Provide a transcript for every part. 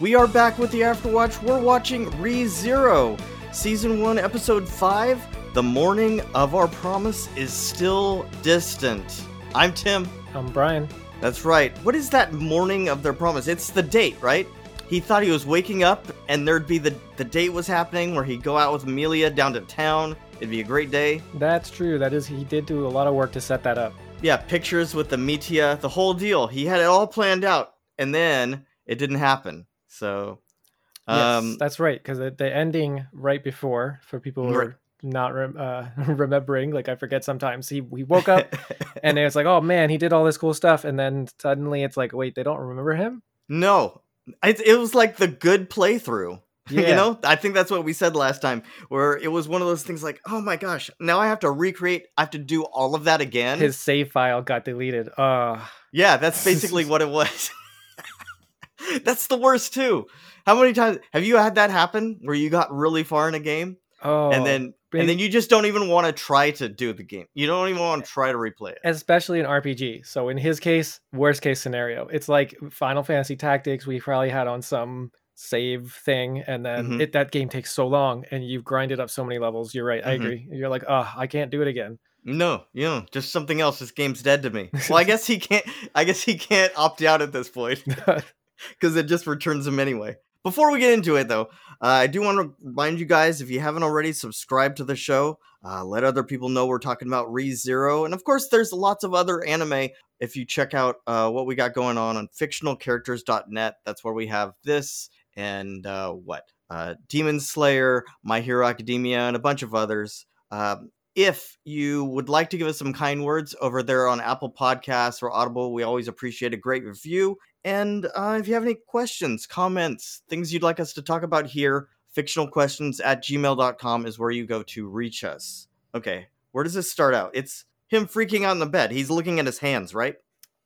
We are back with the Afterwatch. We're watching Re Zero, Season 1, Episode 5. The morning of our promise is still distant. I'm Tim. I'm Brian. That's right. What is that morning of their promise? It's the date, right? He thought he was waking up and there'd be the, the date was happening where he'd go out with Amelia down to town. It'd be a great day. That's true. That is, he did do a lot of work to set that up. Yeah, pictures with the Mitia, the whole deal. He had it all planned out, and then it didn't happen. So, um, yes, that's right. Because the, the ending right before, for people who are not rem- uh, remembering, like I forget sometimes, he he woke up and it's like, oh man, he did all this cool stuff, and then suddenly it's like, wait, they don't remember him. no, it, it was like the good playthrough. Yeah. you know, I think that's what we said last time, where it was one of those things like, oh my gosh, now I have to recreate, I have to do all of that again. His save file got deleted. Uh Yeah, that's basically what it was. that's the worst too. How many times have you had that happen where you got really far in a game oh, and then big- and then you just don't even want to try to do the game. You don't even want to try to replay it. especially in RPG. So in his case, worst case scenario, it's like Final Fantasy Tactics. We probably had on some save thing, and then Mhm. it that game takes so long, and you've grinded up so many levels. You're right. I Mhm. agree. You're like, oh, I can't do it again. No, you know, just something else. This game's dead to me. Well, I guess he can't. I guess he can't opt out at this point because it just returns them anyway. Before we get into it, though, uh, I do want to remind you guys if you haven't already, subscribe to the show. Uh, let other people know we're talking about Re Zero, and of course, there's lots of other anime. If you check out uh, what we got going on on fictionalcharacters.net, that's where we have this and uh, what uh, Demon Slayer, My Hero Academia, and a bunch of others. Um, if you would like to give us some kind words over there on Apple Podcasts or Audible, we always appreciate a great review. And uh, if you have any questions, comments, things you'd like us to talk about here, fictionalquestions at gmail.com is where you go to reach us. Okay, where does this start out? It's him freaking out in the bed. He's looking at his hands, right?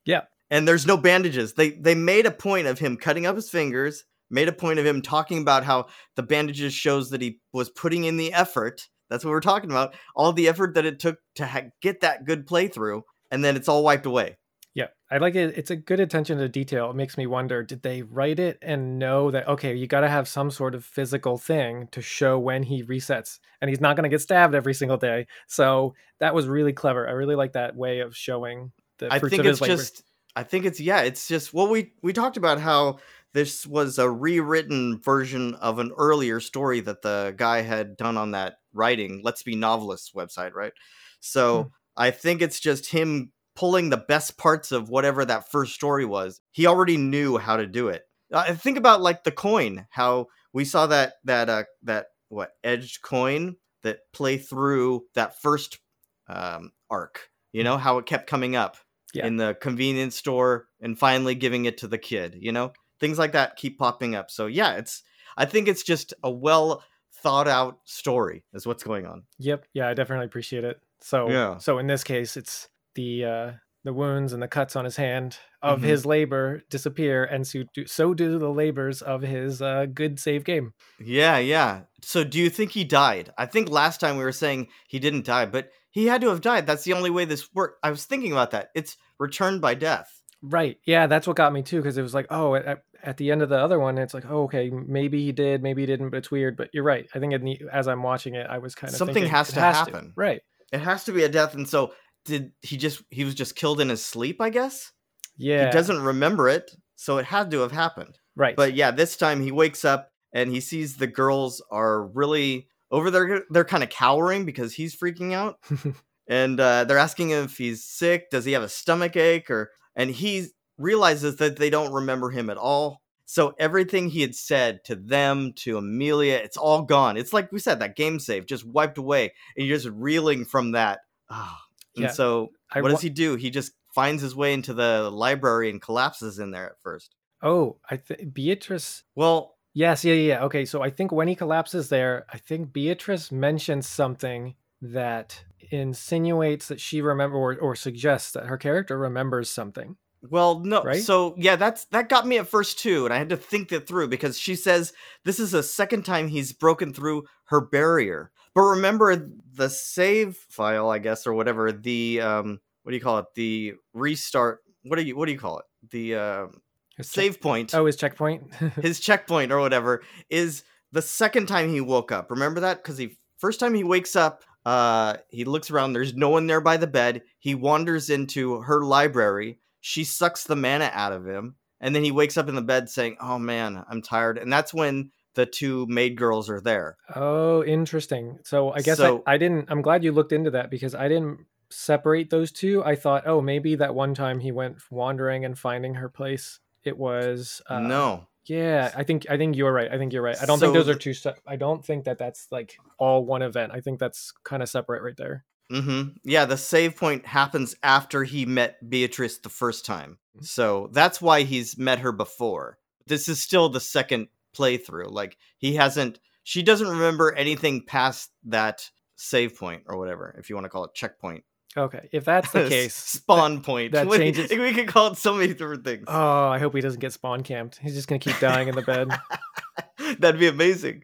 Yeah. And there's no bandages. They they made a point of him cutting up his fingers, made a point of him talking about how the bandages shows that he was putting in the effort. That's what we're talking about. All the effort that it took to ha- get that good playthrough, and then it's all wiped away. Yeah, I like it. It's a good attention to detail. It makes me wonder: did they write it and know that okay, you got to have some sort of physical thing to show when he resets, and he's not going to get stabbed every single day. So that was really clever. I really like that way of showing the I think of it's his labor. just I think it's yeah, it's just well we we talked about how this was a rewritten version of an earlier story that the guy had done on that writing Let's Be Novelists website, right? So Hmm. I think it's just him pulling the best parts of whatever that first story was. He already knew how to do it. Uh, think about like the coin, how we saw that that uh that what edged coin that play through that first um, arc. You know how it kept coming up Yeah. in the convenience store and finally giving it to the kid. You know things like that keep popping up. So yeah, it's I think it's just a well thought out story is what's going on. Yep. Yeah, I definitely appreciate it. So Yeah. so in this case, it's the uh the wounds and the cuts on his hand of Mhm. his labor disappear, and so do, so do the labors of his uh, good save game. Yeah, yeah. So do you think he died? I think last time we were saying he didn't die, but he had to have died. That's the only way this worked. I was thinking about that. It's returned by death. Right. Yeah, that's what got me too, because it was like, oh, at, at the end of the other one, it's like, oh, okay, maybe he did, maybe he didn't, but it's weird. But you're right. I think in the, as I'm watching it, I was kind of Something thinking, has to happen. Right. It has to be a death. And so did he just he was just killed in his sleep, I guess? Yeah. He doesn't remember it, so it had to have happened. Right. But yeah, this time he wakes up and he sees the girls are really over there. They're kind of cowering because he's freaking out, and uh, they're asking him if he's sick. Does he have a stomach ache? Or and he realizes that they don't remember him at all. So everything he had said to them, to Amelia, it's all gone. It's like we said, that game save just wiped away, and you're just reeling from that. Ah. And Yeah. so, what wa- does he do? He just finds his way into the library and collapses in there at first. oh, I think Beatrice. Well, Yes. Yeah. Yeah. Okay. So I think when he collapses there, I think Beatrice mentions something that insinuates that she remember or, or suggests that her character remembers something. Well, no. Right? So yeah, that's that got me at first too, and I had to think that through because she says this is the second time he's broken through her barrier. But remember the save file, I guess, or whatever. The um, what do you call it? The restart. What do you what do you call it? The um, His check- save point, Oh, his checkpoint. his checkpoint or whatever, is the second time he woke up. Remember that? Because he first time he wakes up, uh, he looks around. There's no one there by the bed. He wanders into her library. She sucks the mana out of him, and then he wakes up in the bed saying, "Oh man, I'm tired." And that's when the two maid girls are there. oh, interesting. So I guess So- I, I didn't. I'm glad you looked into that because I didn't separate those two. I thought, oh, maybe that one time he went wandering and finding her place. It was uh, no, Yeah, I think I think you're right. I think you're right. I don't think those are two. Se- I don't think that that's like all one event. I think that's kind of separate right there. Mm-hmm. Yeah, the save point happens after he met Beatrice the first time. Mm-hmm. So that's why he's met her before. This is still the second playthrough. Like he hasn't she doesn't remember anything past that save point or whatever, if you want to call it checkpoint. Okay, if that's the case, Spawn point. that We- changes- We could call it so many different things. oh, I hope he doesn't get spawn camped. He's just gonna keep dying in the bed. That'd be amazing.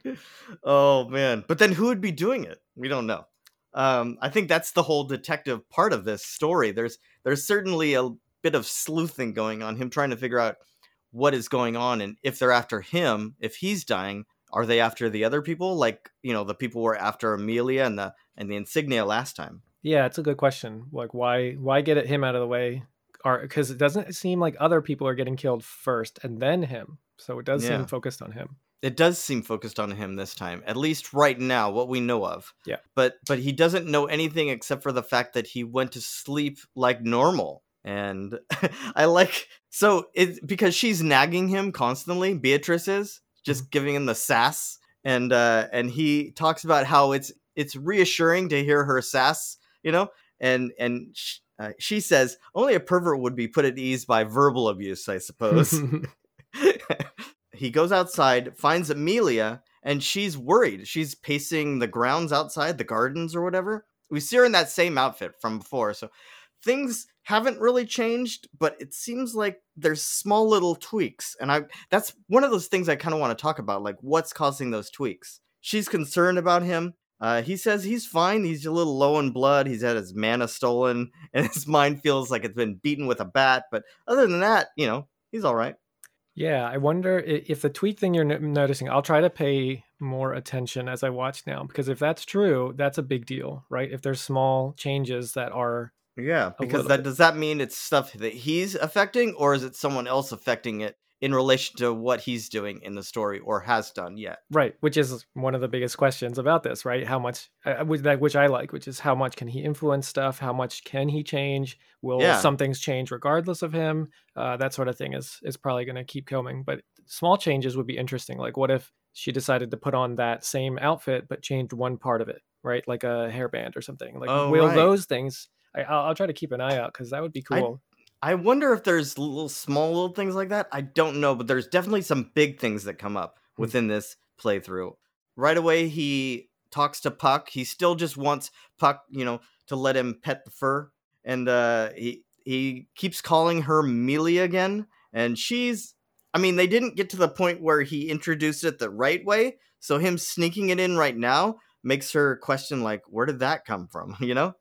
Oh man. But then who would be doing it? We don't know. Um, I think that's the whole detective part of this story. There's there's certainly a bit of sleuthing going on, him trying to figure out what is going on and if they're after him, if he's dying, are they after the other people? Like, you know, the people were after Amelia and the and the insignia last time. Yeah, it's a good question. Like, why why get him out of the way? Or because it doesn't seem like other people are getting killed first and then him. So it does Yeah. seem focused on him. it does seem focused on him this time at least right now what we know of Yeah. but but he doesn't know anything except for the fact that he went to sleep like normal and i like so it because she's nagging him constantly beatrice is just giving him the sass and uh and he talks about how it's it's reassuring to hear her sass you know and and sh- uh, she says only a pervert would be put at ease by verbal abuse i suppose he goes outside, finds Amelia, and she's worried. She's pacing the grounds outside, the gardens or whatever. We see her in that same outfit from before. So things haven't really changed, but it seems like there's small little tweaks. And I that's one of those things I kind of want to talk about, like what's causing those tweaks. She's concerned about him. Uh, he says he's fine. He's a little low in blood. He's had his mana stolen, and his mind feels like it's been beaten with a bat. But other than that, you know, he's all right. Yeah, I wonder if the tweak thing you're noticing. I'll try to pay more attention as I watch now because if that's true, that's a big deal, right? If there's small changes that are Yeah, because that bit. does that mean it's stuff that he's affecting, or is it someone else affecting it in relation to what he's doing in the story or has done yet? right, which is one of the biggest questions about this, right? How much, uh, which, I like, which is how much can he influence stuff? How much can he change? Will Yeah. some things change regardless of him? Uh, that sort of thing is is probably going to keep coming. But small changes would be interesting. Like, what if she decided to put on that same outfit but changed one part of it, right? Like a hairband or something. Like, Oh, will right. those things? I, I'll, I'll try to keep an eye out because that would be cool. I wonder if there's little small little things like that. I don't know, but there's definitely some big things that come up Hmm. within this playthrough. Right away, he talks to Puck. He still just wants Puck, you know, to let him pet the fur, and uh, he he keeps calling her Mealy again, and she's. I mean, they didn't get to the point where he introduced it the right way, so him sneaking it in right now makes her question like, where did that come from? You know?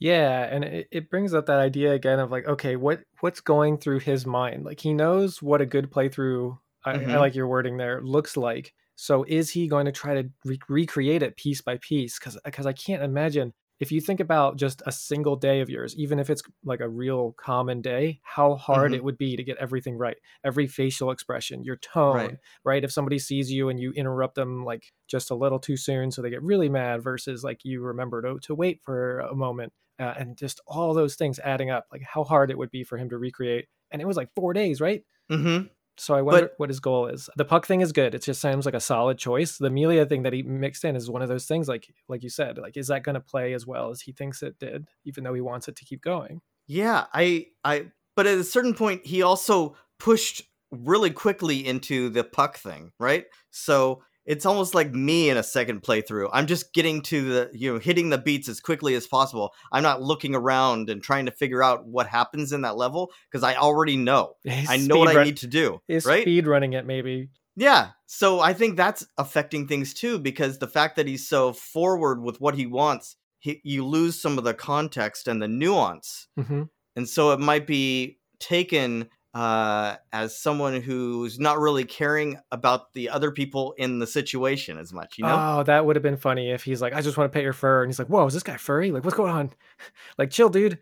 Yeah, and it, it brings up that idea again of like, okay, what what's going through his mind? Like he knows what a good playthrough. I, I Mhm. like your wording there. Looks like. So is he going to try to re- recreate it piece by piece? Because because I can't imagine if you think about just a single day of yours, even if it's like a real common day, how hard Mhm. it would be to get everything right. Every facial expression, your tone, Right. right? If somebody sees you and you interrupt them like just a little too soon, so they get really mad, versus like you remember to, to wait for a moment, uh, and just all those things adding up, like how hard it would be for him to recreate. And it was like four days, right? Mm-hmm. So I wonder what his goal is. The puck thing is good. It just sounds like a solid choice. The Amelia thing that he mixed in is one of those things, like like you said, like is that going to play as well as he thinks it did, even though he wants it to keep going? Yeah, I I but at a certain point he also pushed really quickly into the puck thing, right? So it's almost like me in a second playthrough. I'm just getting to the you know hitting the beats as quickly as possible. I'm not looking around and trying to figure out what happens in that level because I already know. I know what I need to do, Is right? speed running it maybe? Yeah. So I think that's affecting things too because the fact that he's so forward with what he wants, he, you lose some of the context and the nuance hmm and so it might be taken uh, as someone who's not really caring about the other people in the situation as much. You know? Oh, that would have been funny if he's like, "I just want to pet your fur," and he's like, "Whoa, is this guy furry? Like, what's going on? like, chill, dude."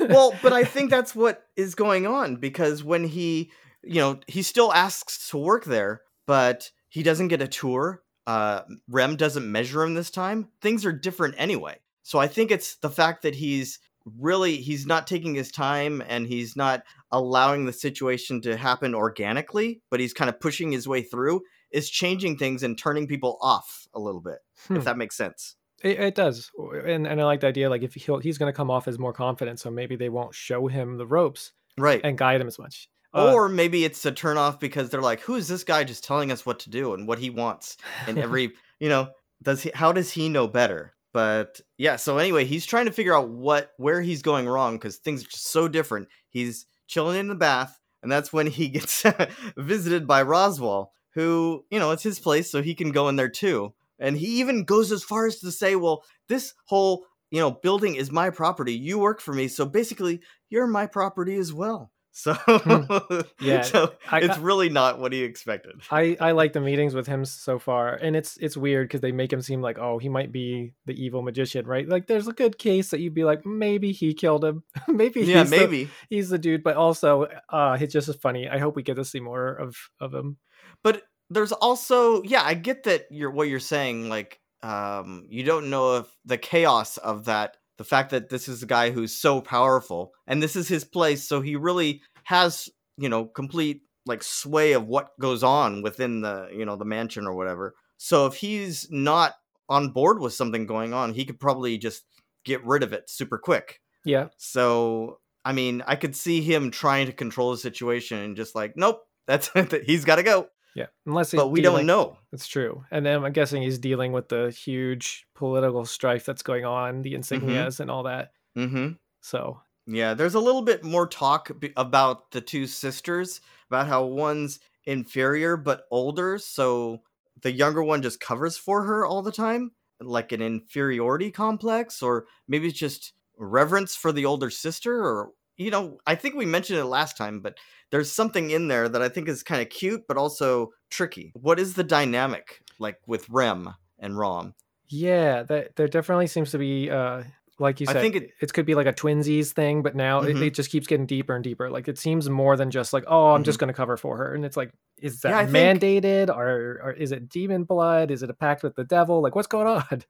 well, but I think that's what is going on because when he, you know, he still asks to work there, but he doesn't get a tour. Uh, Rem doesn't measure him this time. Things are different anyway. So I think it's the fact that he's really he's not taking his time and he's not allowing the situation to happen organically, but he's kind of pushing his way through is changing things and turning people off a little bit. Hmm. If that makes sense. It, it, does, and and I like the idea. Like if he'll, he's going to come off as more confident, so maybe they won't show him the ropes, right, and guide him as much. Uh, or maybe it's a turn off because they're like, "Who is this guy just telling us what to do and what he wants?" And every, you know, does he? How does he know better? But yeah, so anyway, he's trying to figure out what where he's going wrong because things are just so different. He's chilling in the bath, and that's when he gets visited by roswell who you know it's his place, so he can go in there too. And he even goes as far as to say, "Well, this whole you know building is my property. You work for me, so basically you're my property as well." So hmm. yeah, so I, it's really not what he expected. I I like the meetings with him so far, and it's it's weird because they make him seem like oh he might be the evil magician, right? Like there's a good case that you'd be like maybe he killed him, maybe yeah he's maybe the, he's the dude, but also uh it's just funny. I hope we get to see more of of him. But there's also yeah I get that you're what you're saying like um you don't know if the chaos of that the fact that this is a guy who's so powerful and this is his place so he really has you know complete like sway of what goes on within the you know the mansion or whatever. So if he's not on board with something going on he could probably just get rid of it super quick. Yeah. So i mean i could see him trying to control the situation and just like nope that's it he's got to go yeah, unless but we dealing, don't know. That's true. And then I'm guessing he's dealing with the huge political strife that's going on, the mm-hmm. insignias mm-hmm. and all that. Mm-hmm. So yeah, there's a little bit more talk about the two sisters, about how one's inferior but older, so the younger one just covers for her all the time, like an inferiority complex, or maybe it's just reverence for the older sister, or you know, I think we mentioned it last time, but there's something in there that I think is kind of cute, but also tricky. What is the dynamic like with Rem and Rom? Yeah, that there definitely seems to be, uh, like you said, I think it, it could be like a twinsies thing, but now mm-hmm. it, it, just keeps getting deeper and deeper. Like it seems more than just like, oh, I'm mm-hmm. just going to cover for her, and it's like, is that yeah, mandated, think... or, or is it demon blood? Is it a pact with the devil? Like, what's going on?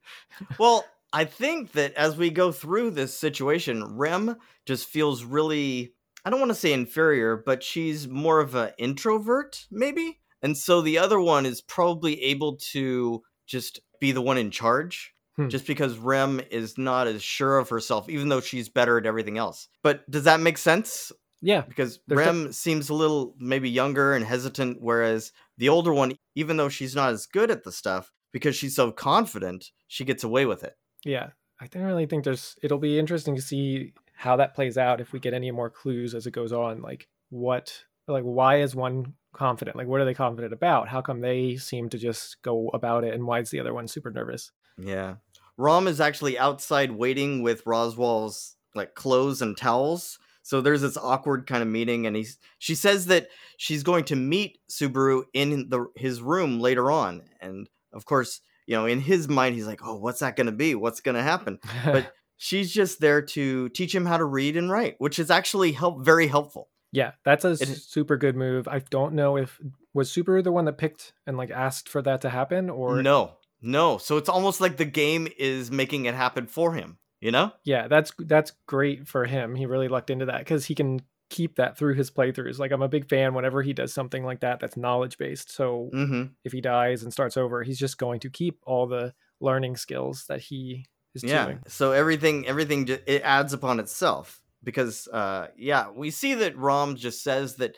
well, I think that as we go through this situation, Rem just feels really I don't want to say inferior, but she's more of an introvert, maybe. And so the other one is probably able to just be the one in charge. Hmm. Just because Rem is not as sure of herself, even though she's better at everything else. But does that make sense? Yeah. Because Rem seems a little maybe younger and hesitant, whereas the older one, even though she's not as good at the stuff, because she's so confident, she gets away with it. Yeah. I don't really think there's it'll be interesting to see how that plays out if we get any more clues as it goes on like what like why is one confident? Like what are they confident about? How come they seem to just go about it and why is the other one super nervous? Yeah. Rom is actually outside waiting with Roswell's like clothes and towels so there's this awkward kind of meeting and he's she says that she's going to meet subaru in the his room later on and of course you know in his mind he's like oh what's that going to be what's going to happen but she's just there to teach him how to read and write, which is actually help very helpful. Yeah, that's a it, super good move. I don't know if was Subaru the one that picked and like asked for that to happen or no, no. So it's almost like the game is making it happen for him. You know? Yeah, that's that's great for him. He really lucked into that because he can keep that through his playthroughs. Like I'm a big fan whenever he does something like that that's knowledge based. So mm-hmm. if he dies and starts over, he's just going to keep all the learning skills that he is yeah. doing. So everything everything it adds upon itself because uh yeah, we see that Rom just says that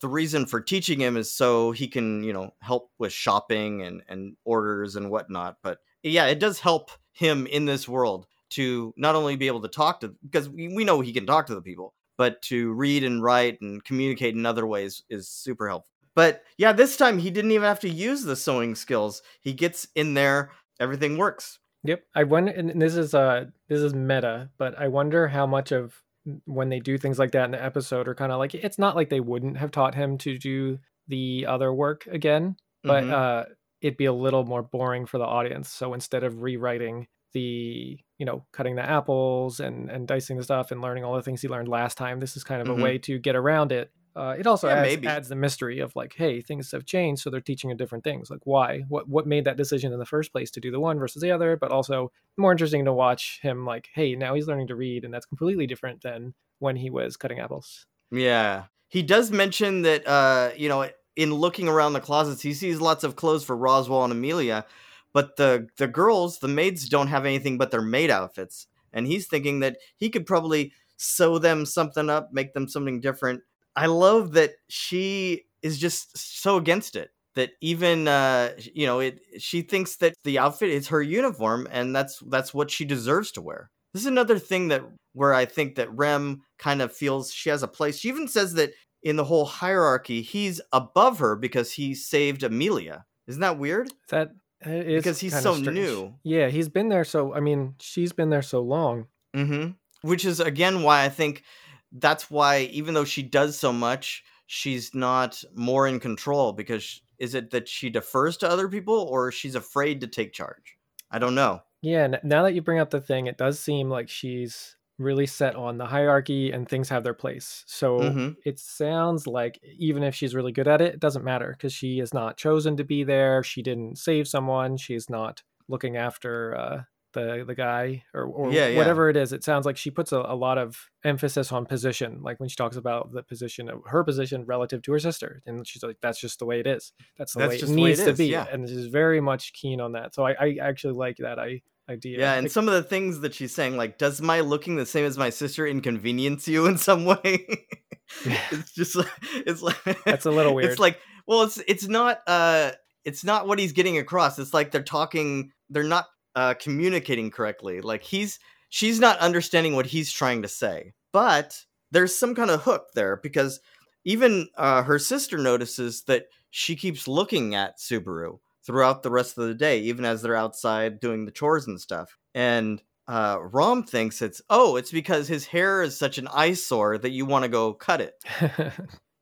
the reason for teaching him is so he can, you know, help with shopping and and orders and whatnot. But yeah, it does help him in this world to not only be able to talk to because we know he can talk to the people, but to read and write and communicate in other ways is super helpful. But yeah, this time he didn't even have to use the sewing skills. He gets in there, everything works. Yep. I wonder and this is uh this is meta, but I wonder how much of when they do things like that in the episode are kind of like it's not like they wouldn't have taught him to do the other work again, but Mhm. uh, it'd be a little more boring for the audience. So instead of rewriting the you know cutting the apples and and dicing the stuff and learning all the things he learned last time, this is kind of Mhm. a way to get around it. Uh, it also Yeah, adds, adds the mystery of like, hey, things have changed, so they're teaching you different things. Like, why? What what made that decision in the first place to do the one versus the other? But also more interesting to watch him like, hey, now he's learning to read, and that's completely different than when he was cutting apples. Yeah. He does mention that uh, you know, in looking around the closets, he sees lots of clothes for Roswell and Amelia, but the the girls, the maids don't have anything but their maid outfits. And he's thinking that he could probably sew them something up, make them something different. I love that she is just so against it. That even uh, you know, it she thinks that the outfit is her uniform and that's that's what she deserves to wear. This is another thing that where I think that Rem kind of feels she has a place. She even says that in the whole hierarchy, he's above her because he saved Amelia. Isn't that weird? That is Because he's so strange. new. Yeah, he's been there so. I mean, she's been there so long. Mm-hmm. Which is again why I think that's why even though she does so much, she's not more in control. Because is it that she defers to other people or she's afraid to take charge? I don't know. Yeah, now that you bring up the thing, it does seem like she's really set on the hierarchy and things have their place. So Mhm. it sounds like even if she's really good at it, it doesn't matter because she is not chosen to be there. She didn't save someone. She's not looking after uh, the the guy or, or Yeah, yeah. whatever it is. It sounds like she puts a, a lot of emphasis on position, like when she talks about the position of her position relative to her sister, and she's like, "That's just the way it is. That's the That's way it way needs it to be." yeah. And she's very much keen on that. So I, I actually like that I idea. Yeah, and Like, some of the things that she's saying, like, does my looking the same as my sister inconvenience you in some way? it's just it's like That's a little weird. It's like, well, it's it's not uh it's not what he's getting across. It's like they're talking, they're not uh communicating correctly. Like he's she's not understanding what he's trying to say. But there's some kind of hook there because even uh, her sister notices that she keeps looking at Subaru throughout the rest of the day, even as they're outside doing the chores and stuff. And uh, Rom thinks it's oh, it's because his hair is such an eyesore that you want to go cut it,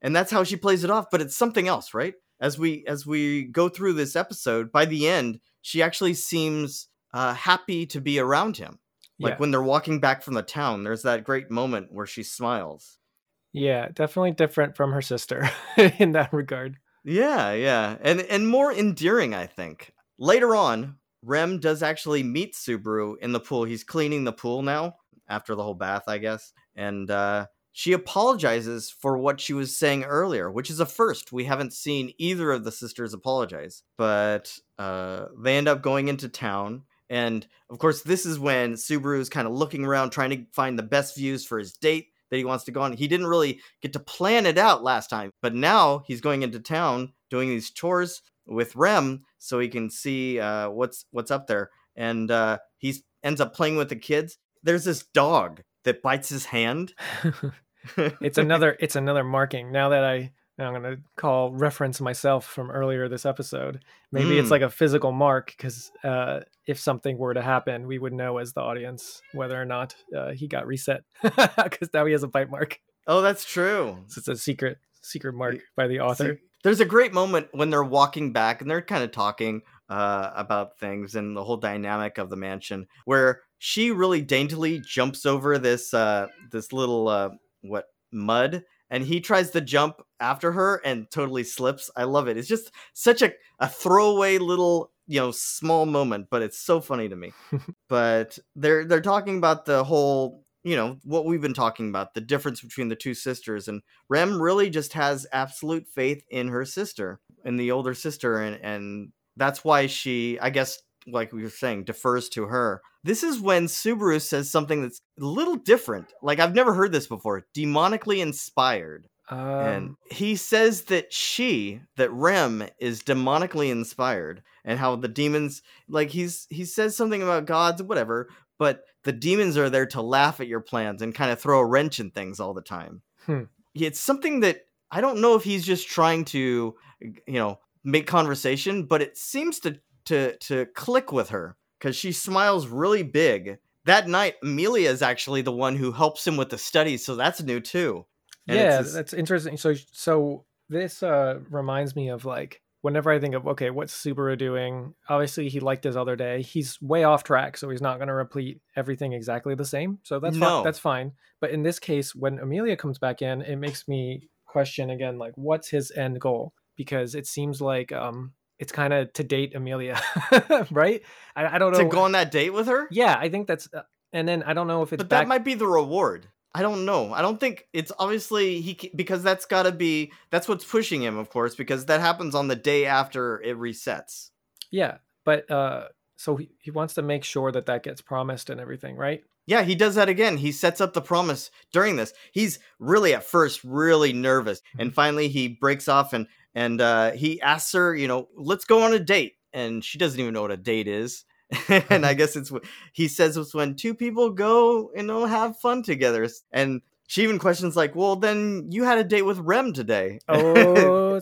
and that's how she plays it off. But it's something else, right? As we as we go through this episode, by the end, she actually seems uh, happy to be around him. Like yeah. when they're walking back from the town, there's that great moment where she smiles. yeah, definitely different from her sister in that regard. Yeah, yeah. And and more endearing, I think. Later on, Rem does actually meet Subaru in the pool. He's cleaning the pool now after the whole bath, I guess. And uh she apologizes for what she was saying earlier, which is a first. We haven't seen either of the sisters apologize. But uh they end up going into town and of course this is when Subaru is kind of looking around trying to find the best views for his date that he wants to go on. He didn't really get to plan it out last time, but now he's going into town doing these chores with Rem so he can see uh, what's what's up there. And uh, he ends up playing with the kids. There's this dog that bites his hand. it's another it's another marking. Now that I now I'm gonna call reference myself from earlier this episode. Maybe it's Mm. like a physical mark because uh, if something were to happen, we would know as the audience whether or not uh, he got reset because now he has a bite mark. Oh, that's true. So it's a secret secret mark by the author. There's a great moment when they're walking back and they're kind of talking uh, about things and the whole dynamic of the mansion, where she really daintily jumps over this uh, this little uh, what mud, and he tries to jump after her and totally slips. I love it. It's just such a, a throwaway little you know small moment, but it's so funny to me. but they're they're talking about the whole you know what we've been talking about the difference between the two sisters and Rem really just has absolute faith in her sister, in the older sister, and and that's why she, I guess, like we were saying, defers to her. This is when Subaru says something that's a little different. Like I've never heard this before. Demonically inspired. and Um, he says that she, that Rem, is demonically inspired, and how the demons, like he's he says something about gods, whatever, but the demons are there to laugh at your plans and kind of throw a wrench in things all the time. Hmm. It's something that I don't know if he's just trying to, you know, make conversation, but it seems to to to click with her because she smiles really big that night, Amelia is actually the one who helps him with the studies, so that's new too. And yeah, that's interesting. So, so this uh, reminds me of like whenever I think of okay, what's Subaru doing? Obviously, he liked his other day. He's way off track, so he's not going to repeat everything exactly the same. So that's no. fine, that's fine. But in this case, when Amelia comes back in, it makes me question again, like what's his end goal? Because it seems like um, it's kind of to date Amelia, right? I, I, don't know to go on that date with her. Yeah, I think that's. Uh, and then I don't know if it's. But back... that might be the reward. I don't know. I don't think it's obviously he because that's got to be that's what's pushing him, of course, because that happens on the day after it resets. Yeah, but uh, so he, he wants to make sure that that gets promised and everything, right? Yeah, he does that again. He sets up the promise during this. He's really at first really nervous, and mm-hmm. finally he breaks off and and uh, he asks her, you know, let's go on a date, and she doesn't even know what a date is. and I guess it's he says it's when two people go and you know, have fun together. And she even questions like, "Well, then you had a date with Rem today." Oh,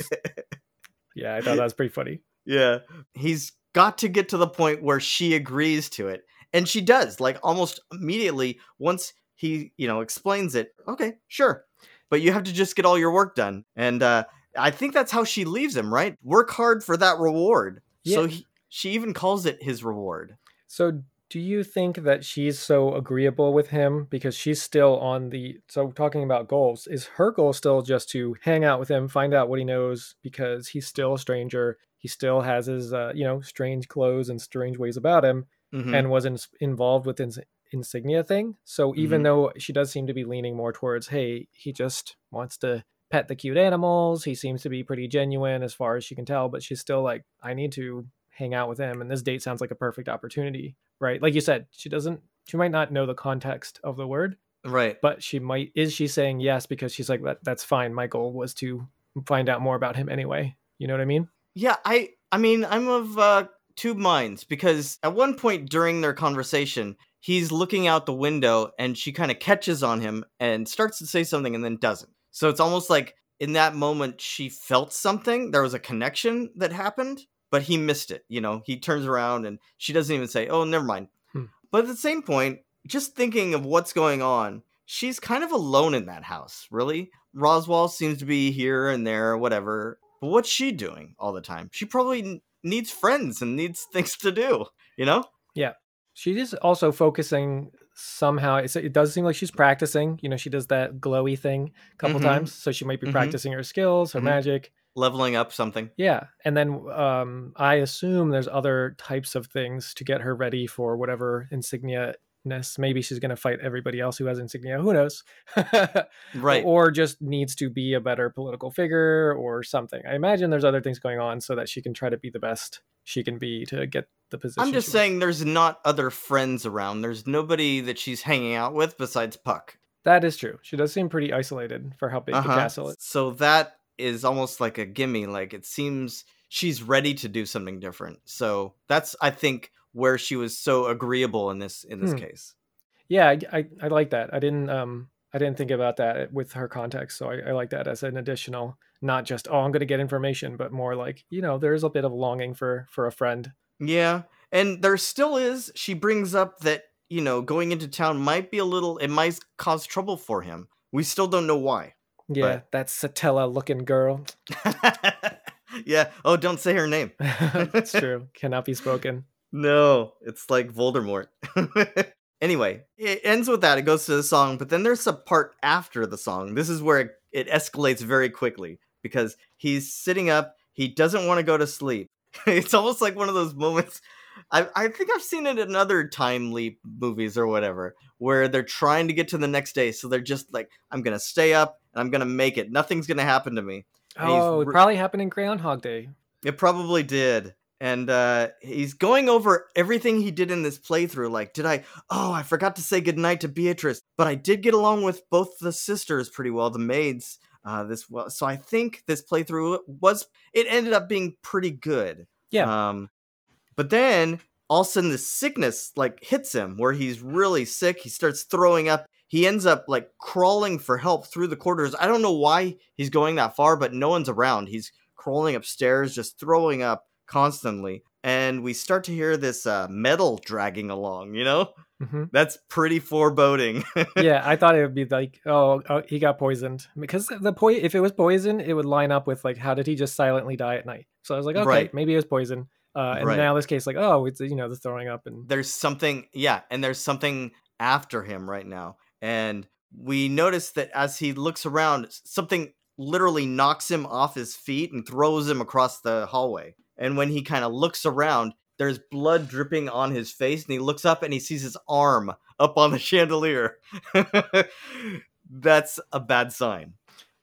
yeah, I thought that was pretty funny. Yeah, he's got to get to the point where she agrees to it, and she does. Like almost immediately once he, you know, explains it. Okay, sure, but you have to just get all your work done, and uh, I think that's how she leaves him. Right, work hard for that reward. Yeah. So he, she even calls it his reward. So do you think that she's so agreeable with him because she's still on the so talking about goals is her goal still just to hang out with him find out what he knows because he's still a stranger he still has his uh, you know strange clothes and strange ways about him mm-hmm. and wasn't involved with ins- insignia thing so even mm-hmm. though she does seem to be leaning more towards hey he just wants to pet the cute animals. He seems to be pretty genuine as far as she can tell but she's still like i need to hang out with him. And this date sounds like a perfect opportunity right? Like you said she doesn't she might not know the context of the word right. but she might is she saying yes because she's like that, that's fine. My goal was to find out more about him anyway. You know what i mean? Yeah i i mean i'm of uh two minds because at one point during their conversation he's looking out the window and she kind of catches on him and starts to say something and then doesn't so it's almost like in that moment she felt something there was a connection that happened but he missed it. You know, he turns around and she doesn't even say, "Oh, never mind." Hmm. But at the same point, just thinking of what's going on, she's kind of alone in that house. Really, Roswell seems to be here and there, whatever. But what's she doing all the time? She probably needs friends and needs things to do. You know? Yeah, she is also focusing somehow it does seem like she's practicing you know she does that glowy thing a couple mm-hmm. times so she might be mm-hmm. practicing her skills her mm-hmm. magic leveling up something. Yeah, and then um, I assume there's other types of things to get her ready for whatever insignia ness. Maybe she's going to fight everybody else who has insignia. Who knows? right. Or just needs to be a better political figure or something. I imagine there's other things going on so that she can try to be the best she can be to get the position. I'm just saying there's not other friends around. There's nobody that she's hanging out with besides Puck. That is true. She does seem pretty isolated for how big uh-huh. the castle is. So that is almost like a gimme. Like it seems she's ready to do something different. So that's I think where she was so agreeable in this in this hmm. case. Yeah, I, I, I like that. I didn't um I didn't think about that with her context, so I, I like that as an additional, not just oh I'm going to get information, but more like you know there's a bit of longing for for a friend. Yeah, and there still is. She brings up that you know going into town might be a little it might cause trouble for him. We still don't know why. Yeah, but... that Satella looking girl. yeah. Oh, don't say her name. That's true. Cannot be spoken. No, it's like Voldemort. anyway, it ends with that. It goes to the song, but then there's a part after the song. This is where it, it escalates very quickly because he's sitting up. He doesn't want to go to sleep. it's almost like one of those moments I, I think I've seen it in other time leap movies or whatever, where they're trying to get to the next day. So they're just like, I'm going to stay up and I'm going to make it. Nothing's going to happen to me. And oh, it re- probably happened in Groundhog Day. It probably did. And uh, he's going over everything he did in this playthrough. Like, did I? Oh, I forgot to say goodnight to Beatrice, but I did get along with both the sisters pretty well, the maids. Uh, this was so I think this playthrough was it ended up being pretty good. Yeah. Um, but then all of a sudden the sickness like hits him where he's really sick. He starts throwing up. He ends up like crawling for help through the corridors. I don't know why he's going that far, but no one's around. He's crawling upstairs, just throwing up constantly. And we start to hear this uh, metal dragging along, you know? hmm That's pretty foreboding. yeah, I thought it would be like, oh, oh, he got poisoned because the po- if it was poison, it would line up with like, how did he just silently die at night? So I was like, okay, Right. maybe it was poison. Uh, and Right. now this case, like, oh, it's you know the throwing up and there's something yeah and there's something after him right now and we notice that as he looks around something literally knocks him off his feet and throws him across the hallway and when he kind of looks around there's blood dripping on his face and he looks up and he sees his arm up on the chandelier that's a bad sign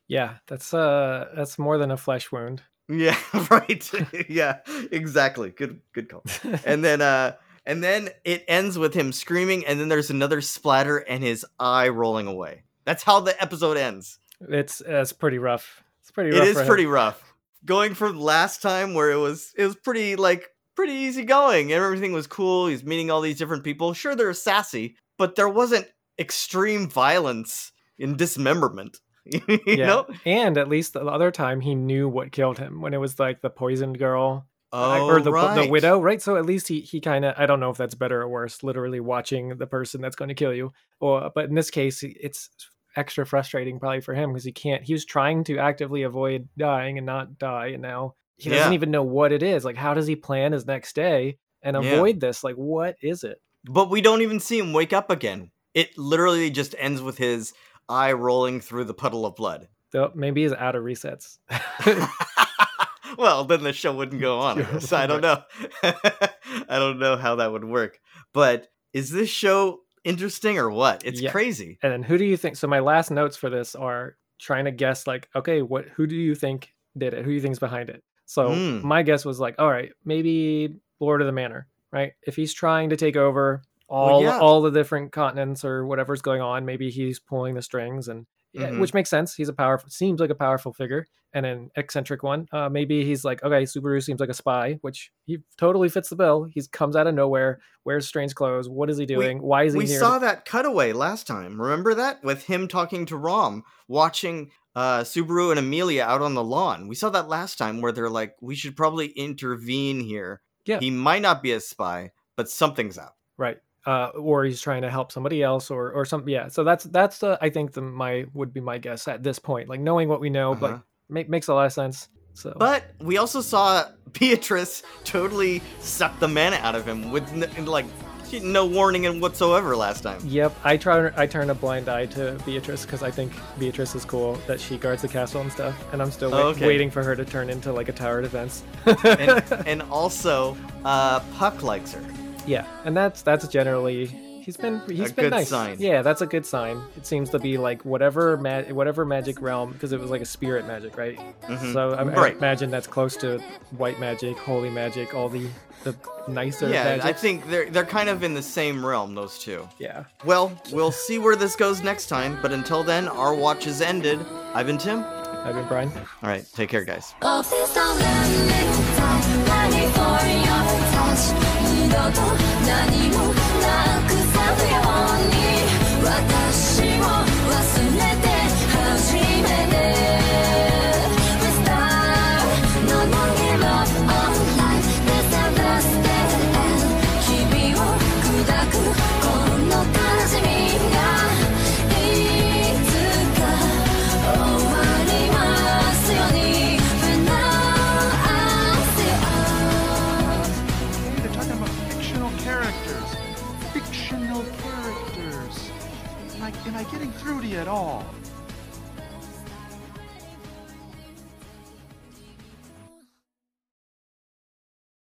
yeah, that's uh that's more than a flesh wound. yeah right yeah exactly good good call and then uh and then it ends with him screaming and then there's another splatter and his eye rolling away that's how the episode ends it's it's pretty rough. It's pretty. it rough is for him. pretty rough going from last time where it was it was pretty like pretty easy going and everything was cool he's meeting all these different people sure they're sassy but there wasn't extreme violence and dismemberment you yeah. know And at least the other time he knew what killed him when it was like the poisoned girl oh or the the widow, right? So at least he he kind of I don't know if that's better or worse, literally watching the person that's going to kill you. Or but in this case, it's extra frustrating probably for him because he can't. He was trying to actively avoid dying and not die, and now he doesn't Yeah. even know what it is. Like, how does he plan his next day and Yeah. avoid this? Like, what is it? But we don't even see him wake up again. It literally just ends with his eye rolling through the puddle of blood. Though maybe he's out of resets. well, then the show wouldn't go on. I, guess. I don't know. I don't know how that would work. But is this show interesting or what? It's Yeah. crazy. And then who do you think? So my last notes for this are trying to guess like, okay, what who do you think did it? Who do you think's behind it? So Mm. my guess was like, all right, maybe Lord of the Manor, right? If he's trying to take over all yeah. all the different continents or whatever's going on, maybe he's pulling the strings and yeah, Mhm. which makes sense. He's a powerful seems like a powerful figure and an eccentric one. Uh, maybe he's like, okay, Subaru seems like a spy, which he totally fits the bill. He comes out of nowhere, wears strange clothes. What is he doing? Why is he We near saw that cutaway last time. Remember that? With him talking to Rom, watching uh, Subaru and Amelia out on the lawn. We saw that last time where they're like, we should probably intervene here. Yeah. He might not be a spy, but something's up. right uh or he's trying to help somebody else or or something yeah so that's that's uh, i think the my would be my guess at this point like knowing what we know Uh-huh. but make, makes a lot of sense so But we also saw Beatrice totally suck the mana out of him with n- like no warning and whatsoever last time. yep i try i turn a blind eye to beatrice because i think beatrice is cool that she guards the castle and stuff and i'm still wait- Oh, okay. waiting for her to turn into like a tower defense And, and also, uh, Puck likes her. yeah and that's that's generally he's been he's A been good nice sign. yeah that's a good sign it seems to be like whatever ma- whatever magic realm because it was like a spirit magic right Mhm. So I, I Right. imagine that's close to white magic, holy magic, all the the nicer Yeah, magic. I think they're they're kind of in the same realm, those two. yeah. Well, we'll see where this goes next time, but until then, our watch is ended. I've been Tim. I've been Brian. All right, take care, guys. At all?